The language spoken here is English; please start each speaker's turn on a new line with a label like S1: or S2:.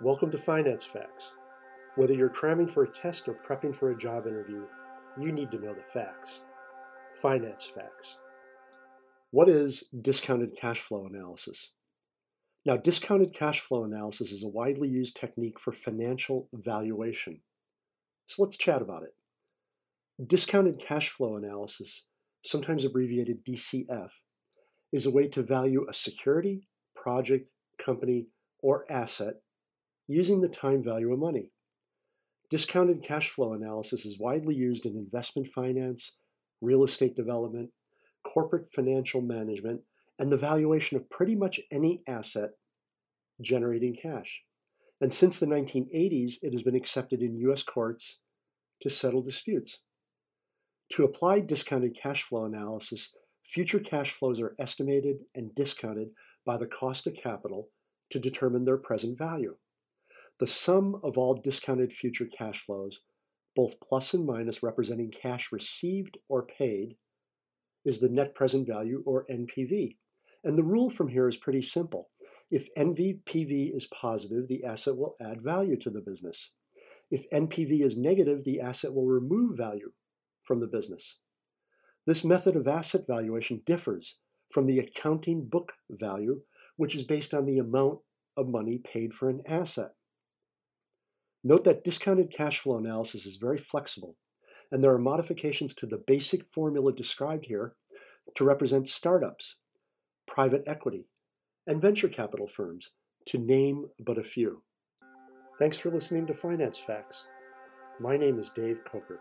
S1: Welcome to Finance Facts. Whether you're cramming for a test or prepping for a job interview, you need to know the facts. Finance Facts. What is discounted cash flow analysis? Now, discounted cash flow analysis is a widely used technique for financial valuation. So let's chat about it. Discounted cash flow analysis, sometimes abbreviated DCF, is a way to value a security, project, company, or asset using the time value of money. Discounted cash flow analysis is widely used in investment finance, real estate development, corporate financial management, and the valuation of pretty much any asset generating cash. And since the 1980s, it has been accepted in U.S. courts to settle disputes. To apply discounted cash flow analysis, future cash flows are estimated and discounted by the cost of capital to determine their present value. The sum of all discounted future cash flows, both plus and minus representing cash received or paid, is the net present value or NPV. And the rule from here is pretty simple. If NVPV is positive, the asset will add value to the business. If NPV is negative, the asset will remove value from the business. This method of asset valuation differs from the accounting book value, which is based on the amount of money paid for an asset. Note that discounted cash flow analysis is very flexible, and there are modifications to the basic formula described here to represent startups, private equity, and venture capital firms, to name but a few. Thanks for listening to Finance Facts. My name is Dave Coker.